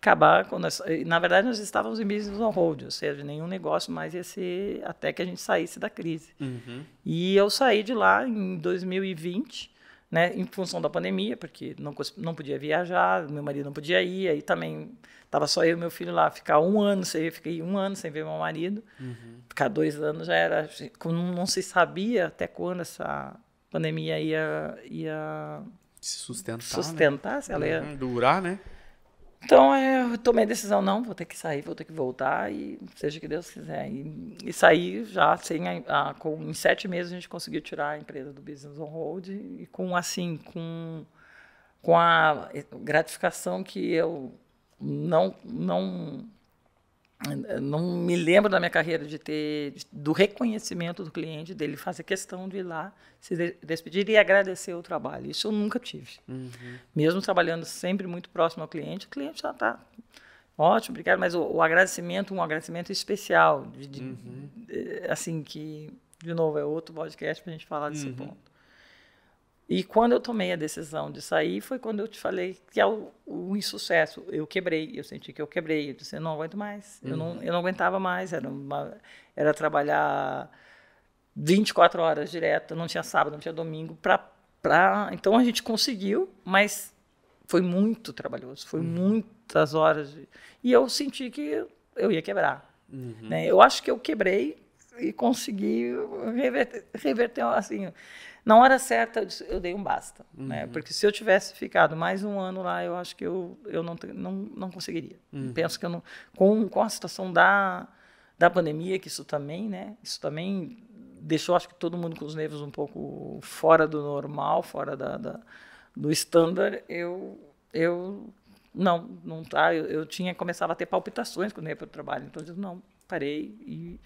acabar com nós, na verdade nós estávamos em business on hold, ou seja, nenhum negócio mais ia ser até que a gente saísse da crise. Uhum. E eu saí de lá em 2020, né, em função da pandemia, porque não, não podia viajar, meu marido não podia ir, aí também estava só eu e meu filho lá, ficar um ano sem fiquei um ano sem ver meu marido, ficar dois anos já era, como não se sabia até quando essa pandemia ia, ia Se sustentar. sustentar, se ela né? ia Uhum. Durar, né? Então é, eu tomei a decisão, não, vou ter que sair, vou ter que voltar e seja que Deus quiser. E, e saí já sem a, a- com, em sete meses a gente conseguiu tirar a empresa do business on hold e com assim com com a gratificação que eu não não não me lembro da minha carreira de ter do reconhecimento do cliente dele fazer questão de ir lá se de- despedir e agradecer o trabalho. Isso eu nunca tive Uhum. mesmo trabalhando sempre muito próximo ao cliente, o cliente já está ótimo, obrigado, mas o, o agradecimento, um agradecimento especial, de, de- eh, assim, que, de novo, é outro podcast para a gente falar desse ponto. E quando eu tomei a decisão de sair, foi quando eu te falei que é o, o insucesso. Eu quebrei, eu senti que eu quebrei. Eu disse, eu não aguento mais. Eu, não, eu não aguentava mais. Era, uma, era trabalhar 24 horas direto, não tinha sábado, não tinha domingo. Pra, pra... Então a gente conseguiu, mas foi muito trabalhoso, foi muitas horas. de- E eu senti que eu ia quebrar. né? Eu acho que eu quebrei e consegui reverter, reverter assim. Na hora certa, eu, disse, eu dei um basta. Né? Porque se eu tivesse ficado mais um ano lá, eu acho que eu, eu não, não, não conseguiria. Penso que eu não. Com, com a situação da, da pandemia, que isso também, né? Isso também deixou, acho que todo mundo com os nervos um pouco fora do normal, fora da, da- do estándar. Eu, eu não, não tá. Eu, eu tinha começava a ter palpitações quando ia para o trabalho. Então eu disse, não, parei e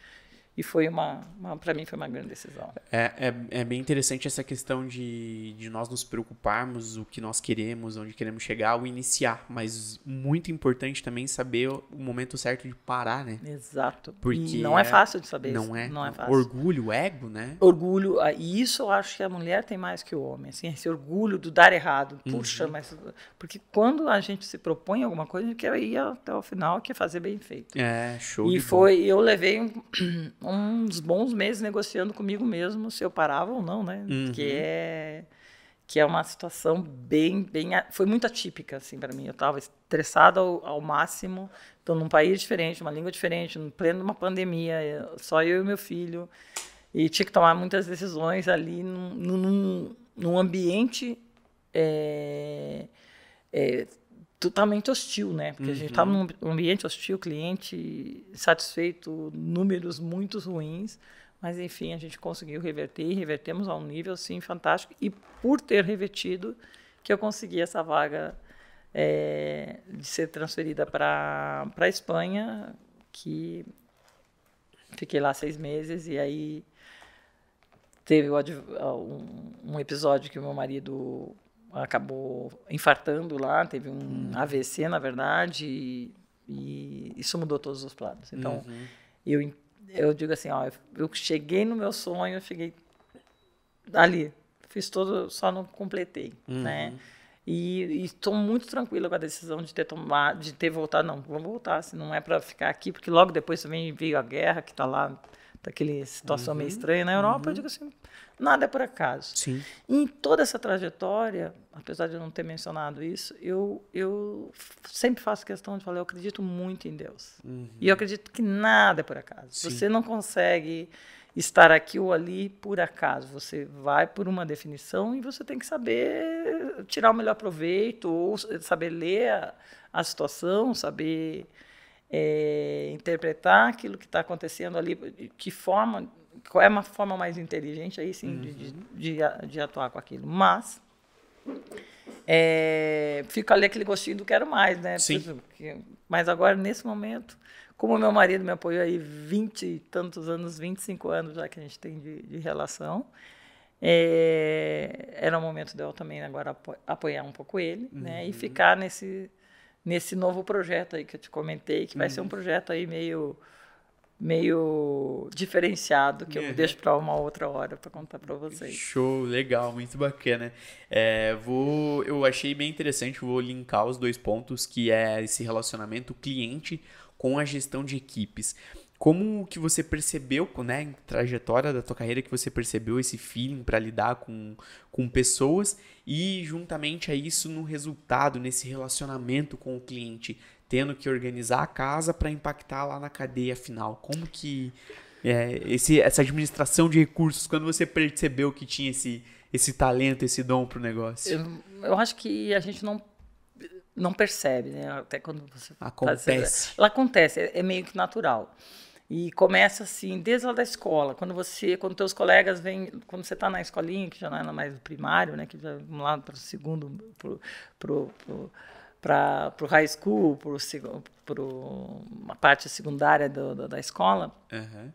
e foi uma, uma para mim foi uma grande decisão. É, é, é, bem interessante essa questão de, de nós nos preocuparmos, o que nós queremos, onde queremos chegar, o iniciar, mas muito importante também saber o momento certo de parar, né? Exato. Porque e não é, é fácil de saber. Não é. Não é fácil. Orgulho, ego, né? Orgulho, ah, e isso eu acho que a mulher tem mais que o homem, assim, esse orgulho do dar errado. Puxa, uhum. mas porque quando a gente se propõe alguma coisa, a gente quer ir até o final, quer fazer bem feito. É, show. E foi, bom. eu levei um, uns bons meses negociando comigo mesmo se eu parava ou não, né? Uhum. Que é que é uma situação bem bem foi muito atípica assim para mim. Eu estava estressada ao, ao, máximo, estou num país diferente, uma língua diferente, no pleno de uma pandemia, só eu e meu filho e tinha que tomar muitas decisões ali num, num, num ambiente é, é, totalmente hostil, né? Porque uhum. a gente estava num ambiente hostil, cliente satisfeito, números muito ruins, mas enfim, a gente conseguiu reverter e revertemos a um nível sim fantástico e por ter revertido que eu consegui essa vaga é, de ser transferida para a Espanha, que fiquei lá seis meses e aí teve um, um episódio que o meu marido acabou infartando lá, teve um uhum. AVC, na verdade, e, e, isso mudou todos os planos. Então, uhum. eu, eu digo assim, ó, eu cheguei no meu sonho, eu cheguei ali, fiz todo, só não completei, uhum. né? E estou muito tranquila com a decisão de ter tomado, de ter voltado. Não, vamos voltar, se não é para ficar aqui, porque logo depois também veio a guerra que está lá, daquele situação meio uhum. estranha na Europa. Eu digo assim, Nada é por acaso. Sim. E em toda essa trajetória, apesar de eu não ter mencionado isso, eu, eu sempre faço questão de falar, eu acredito muito em Deus. Uhum. E eu acredito que nada é por acaso. Sim. Você não consegue estar aqui ou ali por acaso. Você vai por uma definição e você tem que saber tirar o melhor proveito, ou saber ler a, a situação, saber é, interpretar aquilo que está acontecendo ali, que forma qual é uma forma mais inteligente aí sim uhum. de, de, de, atuar com aquilo. Mas é, fica ali aquele gostinho do quero mais, né? Sim. Mas agora, nesse momento, como meu marido me apoiou aí 20 e tantos anos, 25 anos já que a gente tem de, de relação, é, era o momento de eu também agora apoiar um pouco ele, uhum. né? E uhum. ficar nesse, nesse novo projeto aí que eu te comentei, que vai ser um uhum. projeto aí meio meio diferenciado que eu é. deixo para uma outra hora para contar para vocês. Show, legal, muito bacana. É, vou, eu achei bem interessante, vou linkar os dois pontos que é esse relacionamento cliente com a gestão de equipes. Como que você percebeu, né, em trajetória da tua carreira, que você percebeu esse feeling para lidar com, com pessoas e juntamente a isso no resultado, nesse relacionamento com o cliente? tendo que organizar a casa para impactar lá na cadeia final. Como que é, esse, essa administração de recursos, quando você percebeu que tinha esse, esse talento, esse dom para o negócio? Eu, eu acho que a gente não não percebe, né? Até quando você acontece. Faz, ela acontece, é, é, meio que natural. E começa assim, desde lá da escola, quando você, quando teus colegas vêm, quando você está na escolinha, que já não é mais primário, né, que já vamos lá para o segundo, para o high school, para uma parte secundária do, do, da escola, uhum.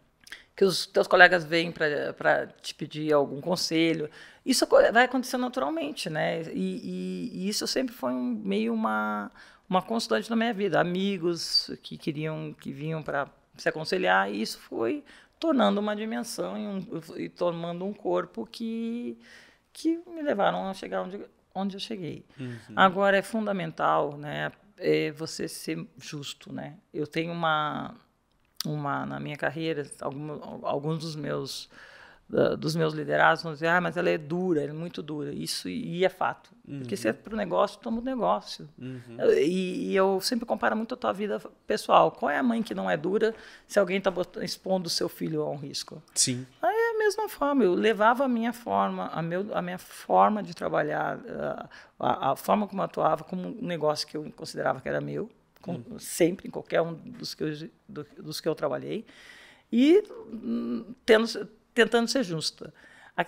que os teus colegas vêm para te pedir algum conselho. Isso vai acontecer naturalmente, né? E, e, e isso sempre foi um, meio uma, uma constante na minha vida. Amigos que queriam, que vinham para se aconselhar, e isso foi tornando uma dimensão e, um, e tomando um corpo que, que me levaram a chegar onde onde eu cheguei. Uhum. Agora é fundamental, né, é você ser justo, né? Eu tenho uma uma na minha carreira algum, alguns dos meus dos meus liderados vão dizer, ah, mas ela é dura, ela é muito dura. Isso e é fato. Uhum. Porque se é para o negócio, toma o negócio. Uhum. E, e, eu sempre comparo muito a tua vida pessoal. Qual é a mãe que não é dura se alguém está expondo o seu filho a um risco? Sim. Aí é a mesma forma. Eu levava a minha forma, a, meu, a minha forma de trabalhar, a, a forma como eu atuava, como um negócio que eu considerava que era meu, com, uhum. sempre, em qualquer um dos que eu, do, dos que eu trabalhei. E hum, tendo tentando ser justa.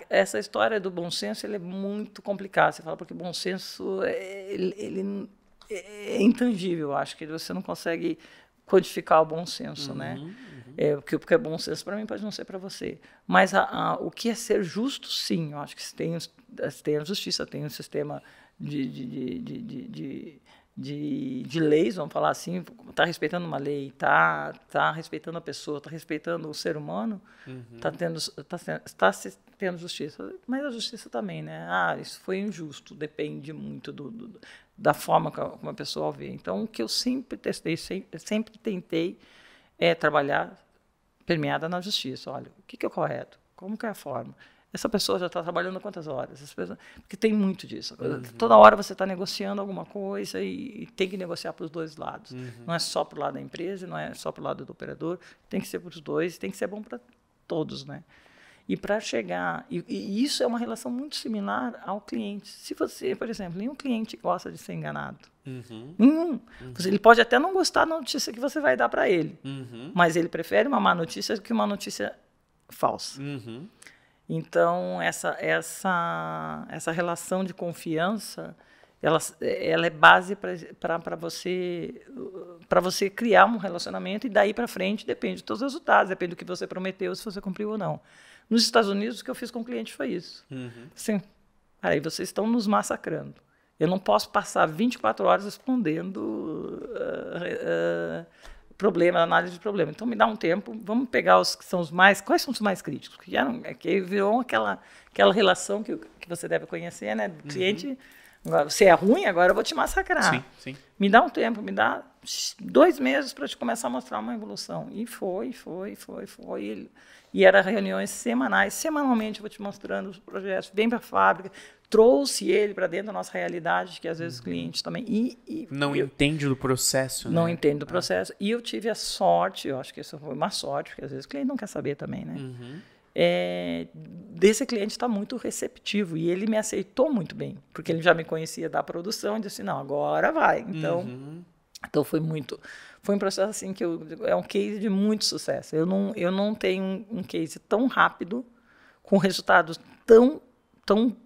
Essa história do bom senso ele é muito complicada. Você fala porque bom senso é, ele, ele é intangível. Acho que você não consegue codificar o bom senso, né? uhum, né? Uhum. É, porque, porque é bom senso para mim pode não ser para você. Mas a, a, o que é ser justo, sim. Eu acho que tem, tem a justiça, tem um sistema de, de, de, de de, de leis, vamos falar assim, está respeitando uma lei, está tá respeitando a pessoa, está respeitando o ser humano, está uhum. tendo, tá, tá tendo justiça. Mas a justiça também, né? Ah, isso foi injusto, depende muito do, do da forma como a pessoa vê. Então, o que eu sempre testei, sempre, sempre tentei é trabalhar permeada na justiça. Olha, o que, que é o correto? Como que é a forma? Essa pessoa já está trabalhando quantas horas? Porque tem muito disso. Uhum. Toda hora você está negociando alguma coisa e, e, tem que negociar para os dois lados. Uhum. Não é só para o lado da empresa, não é só para o lado do operador. Tem que ser para os dois, tem que ser bom para todos, né? E para chegar, e, e, isso é uma relação muito similar ao cliente. Se você, por exemplo, nenhum cliente gosta de ser enganado. Uhum. Nenhum. Uhum. Ele pode até não gostar da notícia que você vai dar para ele, uhum. mas ele prefere uma má notícia do que uma notícia falsa. Uhum. Então, essa, essa, essa relação de confiança, ela, ela é base para você, você criar um relacionamento e daí para frente depende dos seus resultados, depende do que você prometeu, se você cumpriu ou não. Nos Estados Unidos, o que eu fiz com o cliente foi isso. Uhum. Sim. Aí vocês estão nos massacrando. Eu não posso passar 24 horas respondendo uh, uh, problema, análise de problema. Então, me dá um tempo, vamos pegar os que são os mais. Quais são os mais críticos? Que, eram, é que virou aquela, aquela relação que, que você deve conhecer, né? Do cliente. Uhum. Agora, você é ruim, agora eu vou te massacrar. Sim, sim. Me dá um tempo, me dá dois meses para te começar a mostrar uma evolução. E foi, foi, foi, foi. E, e era reuniões semanais. Semanalmente eu vou te mostrando os projetos. Vem para a fábrica, trouxe ele para dentro da nossa realidade, que às vezes uhum. os clientes também. E, e não eu, entende do processo. Não né? entende do ah. processo. E eu tive a sorte, eu acho que isso foi uma sorte, porque às vezes o cliente não quer saber também, né? Uhum. É, desse cliente está muito receptivo e ele me aceitou muito bem, porque ele já me conhecia da produção e disse: não, agora vai. Então, uhum. então foi muito. Foi um processo assim que eu, é um case de muito sucesso. Eu não, eu não tenho um case tão rápido, com resultados tão, tão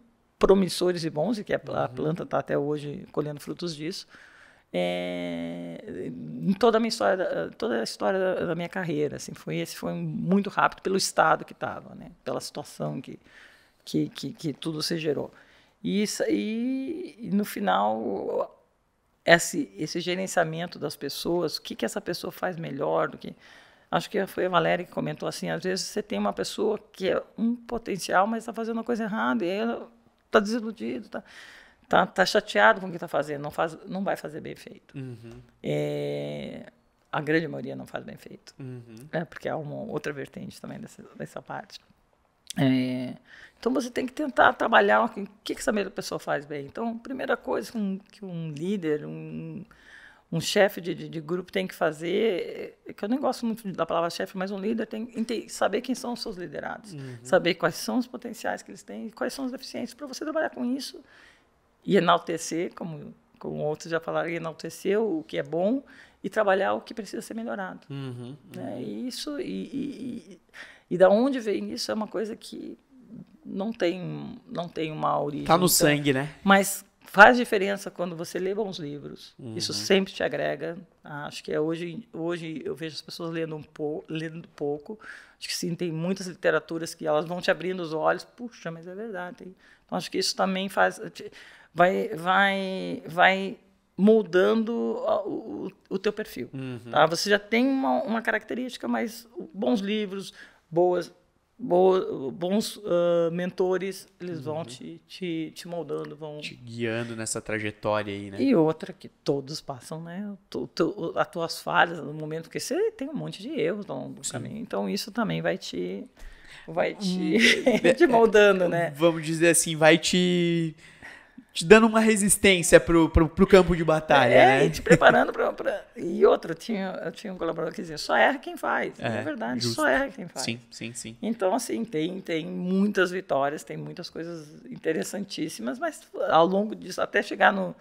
promissores e bons, e que a, uhum. planta está até hoje colhendo frutos disso, é, em toda a minha história, toda a história da, da, minha carreira, assim, foi esse foi muito rápido pelo estado que estava, né, pela situação que, que, que, que, tudo se gerou. E, isso, e, e no final esse, esse gerenciamento das pessoas, o que, que essa pessoa faz melhor do que Acho que foi a Valéria que comentou assim, às vezes você tem uma pessoa que é um potencial, mas está fazendo uma coisa errada, e ela está desiludido, está tá, tá chateado com o que está fazendo, não, faz, não vai fazer bem feito. Uhum. É, a grande maioria não faz bem feito. Uhum. É, porque há uma outra vertente também dessa, dessa parte. É, então você tem que tentar trabalhar o que, que essa mesma pessoa faz bem. Então, primeira coisa que um, que um líder, um, um chefe de, de, de, grupo tem que fazer, é que eu nem gosto muito da palavra chefe, mas um líder tem que saber quem são os seus liderados, uhum. saber quais são os potenciais que eles têm, quais são as deficiências, para você trabalhar com isso e enaltecer, como, como outros já falaram, enaltecer o que é bom e trabalhar o que precisa ser melhorado. Uhum, né? E isso, e, e, e, da onde vem isso é uma coisa que não tem, não tem uma origem. Está no então, sangue, né? Mas faz diferença quando você lê bons livros. Uhum. Isso sempre te agrega. Acho que é hoje, hoje eu vejo as pessoas lendo um pouco, lendo pouco. Acho que sim, tem muitas literaturas que elas vão te abrindo os olhos. Puxa, mas é verdade. Então acho que isso também faz, vai, vai, vai moldando o, o, o teu perfil. Uhum. Tá? Você já tem uma, uma característica, mas bons livros, boas Bons uh, mentores, eles vão uhum. te, te, te, moldando, vão... Te guiando nessa trajetória aí, né? E outra que todos passam, né? Tu, tu, as tuas falhas no momento que você tem um monte de erros no caminho. Então, isso também vai te... Vai te, hum. te moldando, né? Vamos dizer assim, vai te te dando uma resistência pro, pro, pro campo de batalha, é, né? E te preparando pra, pra... E outra, eu tinha, eu tinha um colaborador que dizia, só erra quem faz. É, é verdade, justo. só erra quem faz. Sim, sim, sim. Então, assim, tem, tem muitas vitórias, tem muitas coisas interessantíssimas, mas ao longo disso, até chegar no,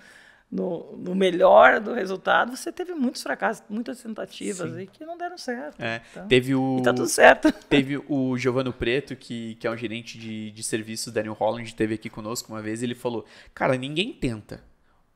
no, no, melhor do resultado, você teve muitos fracassos, muitas tentativas Sim. e que não deram certo. É, então, teve o, e tá tudo certo. Teve o Giovano Preto, que, que é um gerente de, de serviços da New Holland, teve aqui conosco uma vez, ele falou, cara, ninguém tenta.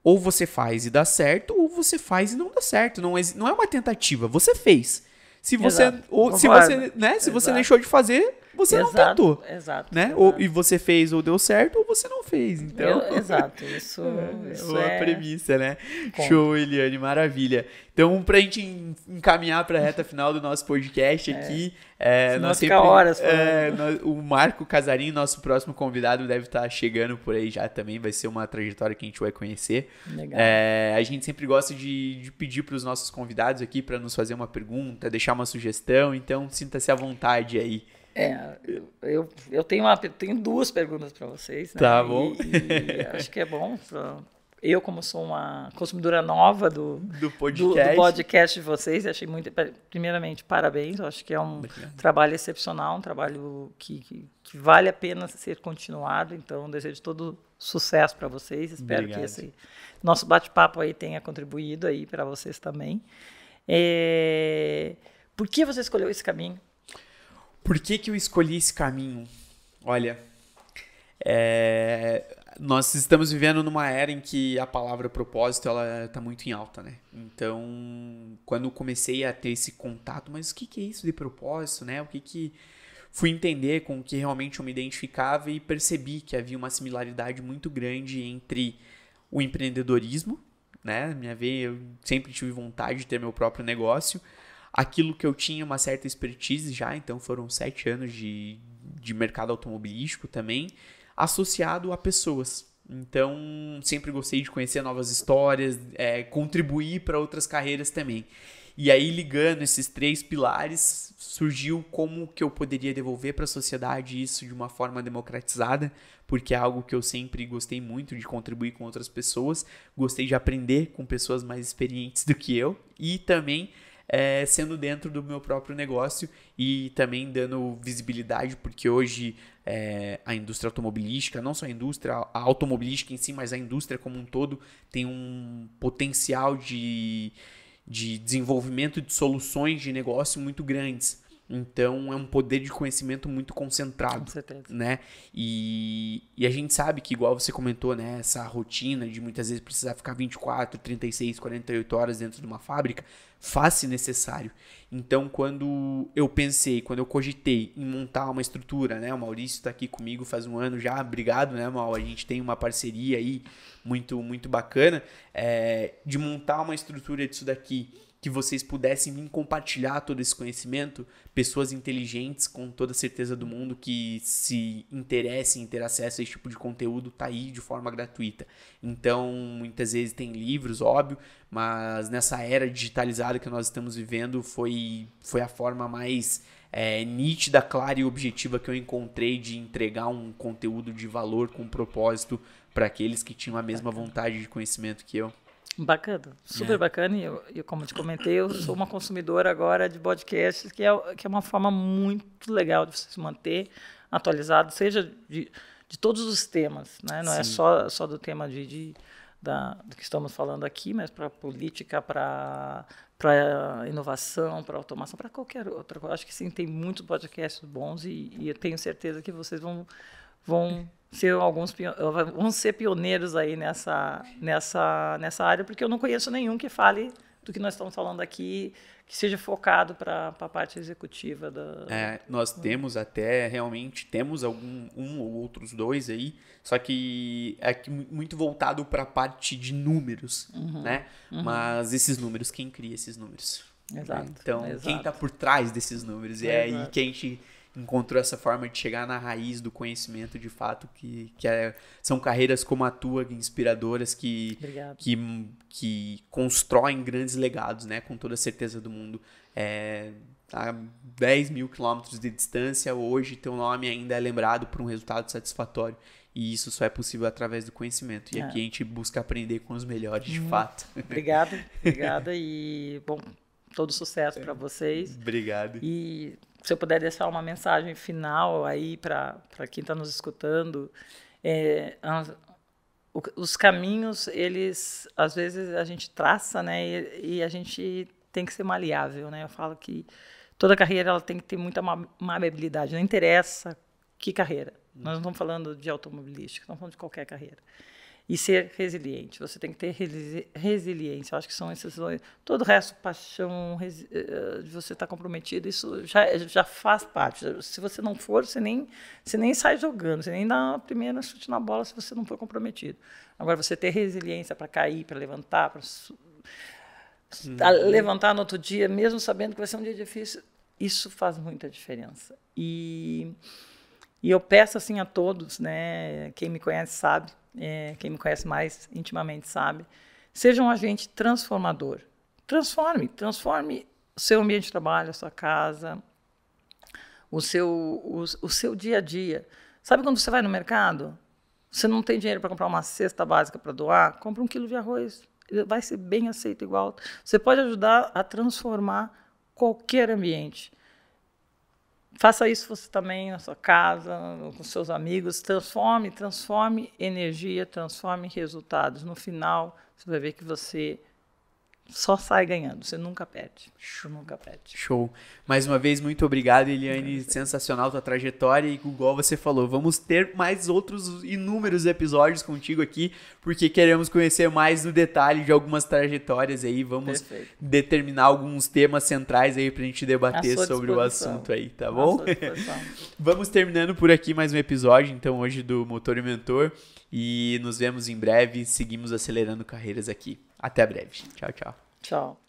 Ou você faz e dá certo, ou você faz e não dá certo. Não é, não é uma tentativa, você fez. Se você, Exato. ou, se você, né, se você deixou de fazer, você não exato, tentou, Exato. né? exato. Ou, e você fez ou deu certo ou você não fez. Então, Eu- exato. Isso, é isso uma é. premissa, né? Conta. Show, Eliane, maravilha. Então, pra gente en- encaminhar pra reta final do nosso podcast aqui, é, Senão nós sempre, horas é, nós- o Marco Casarinho, nosso próximo convidado, deve estar chegando por aí já também, vai ser uma trajetória que a gente vai conhecer. Legal. É, a gente sempre gosta de, de pedir para os nossos convidados aqui para nos fazer uma pergunta, deixar uma sugestão, então sinta-se à vontade aí. É, eu- eu, tenho, uma, tenho duas perguntas para vocês. Né? Tá bom. E, e acho que é bom. pra- eu, como sou uma consumidora nova do, Do do, podcast. do podcast de vocês, achei muito. Primeiramente, parabéns. Acho que é um Obrigado. trabalho excepcional, um trabalho que, que, que vale a pena ser continuado. Então, desejo todo sucesso para vocês. Espero Obrigado. que esse nosso bate-papo aí tenha contribuído aí para vocês também. É, Por que você escolheu esse caminho? Por que, que eu escolhi esse caminho? Olha, é, nós estamos vivendo numa era em que a palavra propósito ela está muito em alta, né? Então, quando comecei a ter esse contato, mas o que, que é isso de propósito, né? O que que fui entender com o que realmente eu me identificava e percebi que havia uma similaridade muito grande entre o empreendedorismo, né? Minha veia, eu sempre tive vontade de ter meu próprio negócio. Aquilo que eu tinha uma certa expertise já, então foram sete anos de, de mercado automobilístico também, associado a pessoas. Então, sempre gostei de conhecer novas histórias, é, contribuir para outras carreiras também. E aí, ligando esses três pilares, surgiu como que eu poderia devolver para a sociedade isso de uma forma democratizada, porque é algo que eu sempre gostei muito de contribuir com outras pessoas, gostei de aprender com pessoas mais experientes do que eu e também é, sendo dentro do meu próprio negócio e também dando visibilidade, porque hoje é, a indústria automobilística, não só a indústria a automobilística em si, mas a indústria como um todo tem um potencial de, de desenvolvimento de soluções de negócio muito grandes. Então é um poder de conhecimento muito concentrado Com certeza. né? E, e a gente sabe que, igual você comentou, né? Essa rotina de muitas vezes precisar ficar 24, 36, 48 horas dentro de uma fábrica, faz-se necessário. Então, quando eu pensei, quando eu cogitei em montar uma estrutura, né? O Maurício está aqui comigo faz um ano já, obrigado, né, Mal? A gente tem uma parceria aí muito, muito bacana é, de montar uma estrutura disso daqui que vocês pudessem vir compartilhar todo esse conhecimento, pessoas inteligentes com toda a certeza do mundo que se interessem em ter acesso a esse tipo de conteúdo, tá aí de forma gratuita. Então, muitas vezes tem livros, óbvio, mas nessa era digitalizada que nós estamos vivendo foi, foi a forma mais é, nítida, clara e objetiva que eu encontrei de entregar um conteúdo de valor com propósito para aqueles que tinham a mesma vontade de conhecimento que eu. Bacana, super É. bacana. E eu, eu, como te comentei, eu sou uma consumidora agora de podcasts, que é, que é uma forma muito legal de você se manter atualizado, seja de, de todos os temas, né? Não é Sim. só, só do tema de, de- da, do que estamos falando aqui, mas para política, para para inovação, para automação, para qualquer outra coisa. Acho que sim, tem muitos podcasts bons e, e eu tenho certeza que vocês vão vão ser alguns pio- vão ser pioneiros aí nessa nessa nessa área porque eu não conheço nenhum que fale do que nós estamos falando aqui que seja focado para a parte executiva da É, nós temos até, realmente, temos algum, um ou outros dois aí, só que é muito voltado para a parte de números, né? Mas esses números, quem cria esses números? Exato, Então, quem exato. está por trás desses números? E é aí que a gente encontrou essa forma de chegar na raiz do conhecimento de fato, que, que é- são carreiras como a tua, inspiradoras, que Obrigado. que, que constroem grandes legados, né? Com toda a certeza do mundo. É, a 10 mil quilômetros de distância, hoje teu nome ainda é lembrado por um resultado satisfatório. E isso só é possível através do conhecimento. E É. aqui a gente busca aprender com os melhores, de Uhum. fato. Obrigada, obrigada e bom, todo sucesso para vocês. Obrigado. E se eu puder deixar uma mensagem final aí para quem está nos escutando, é, os caminhos, eles, às vezes, a gente traça, né? E, e a gente tem que ser maleável, né? Eu falo que toda carreira ela tem que ter muita ma- maleabilidade, não interessa que carreira. Nós não estamos falando de automobilística, estamos falando de qualquer carreira. E ser resiliente. Você tem que ter resi resiliência. Eu acho que são esses dois. Todo o resto, paixão, eh, de você estar tá comprometido, isso já, já faz parte. Se você não for, você nem, você nem sai jogando, você nem dá a primeira chute na bola se você não for comprometido. Agora, você ter resiliência para cair, para levantar, para uhum. levantar no outro dia, mesmo sabendo que vai ser um dia difícil, isso faz muita diferença. E, e eu peço assim a todos, né, quem me conhece sabe, é, quem me conhece mais intimamente sabe, seja um agente transformador. Transforme, transforme o seu ambiente de trabalho, a sua casa, o seu, o, o seu dia a dia. Sabe quando você vai no mercado? Você não tem dinheiro para comprar uma cesta básica para doar? Compra um quilo de arroz. Vai ser bem aceito igual. Você pode ajudar a transformar qualquer ambiente. Faça isso você também na sua casa, com seus amigos. Transforme, transforme energia, transforme resultados. No final, você vai ver que você só sai ganhando, você nunca perde. Você nunca perde. Show. Mais uma vez, muito obrigado, Eliane. Sensacional tua trajetória. E igual você falou, vamos ter mais outros inúmeros episódios contigo aqui, porque queremos conhecer mais no detalhe de algumas trajetórias aí. Vamos Perfeito. determinar alguns temas centrais aí pra gente debater sobre o assunto aí, tá bom? vamos terminando por aqui mais um episódio, então, hoje do Motor e Mentor. E nos vemos em breve. Seguimos acelerando carreiras aqui. Até breve. Tchau, tchau. Tchau.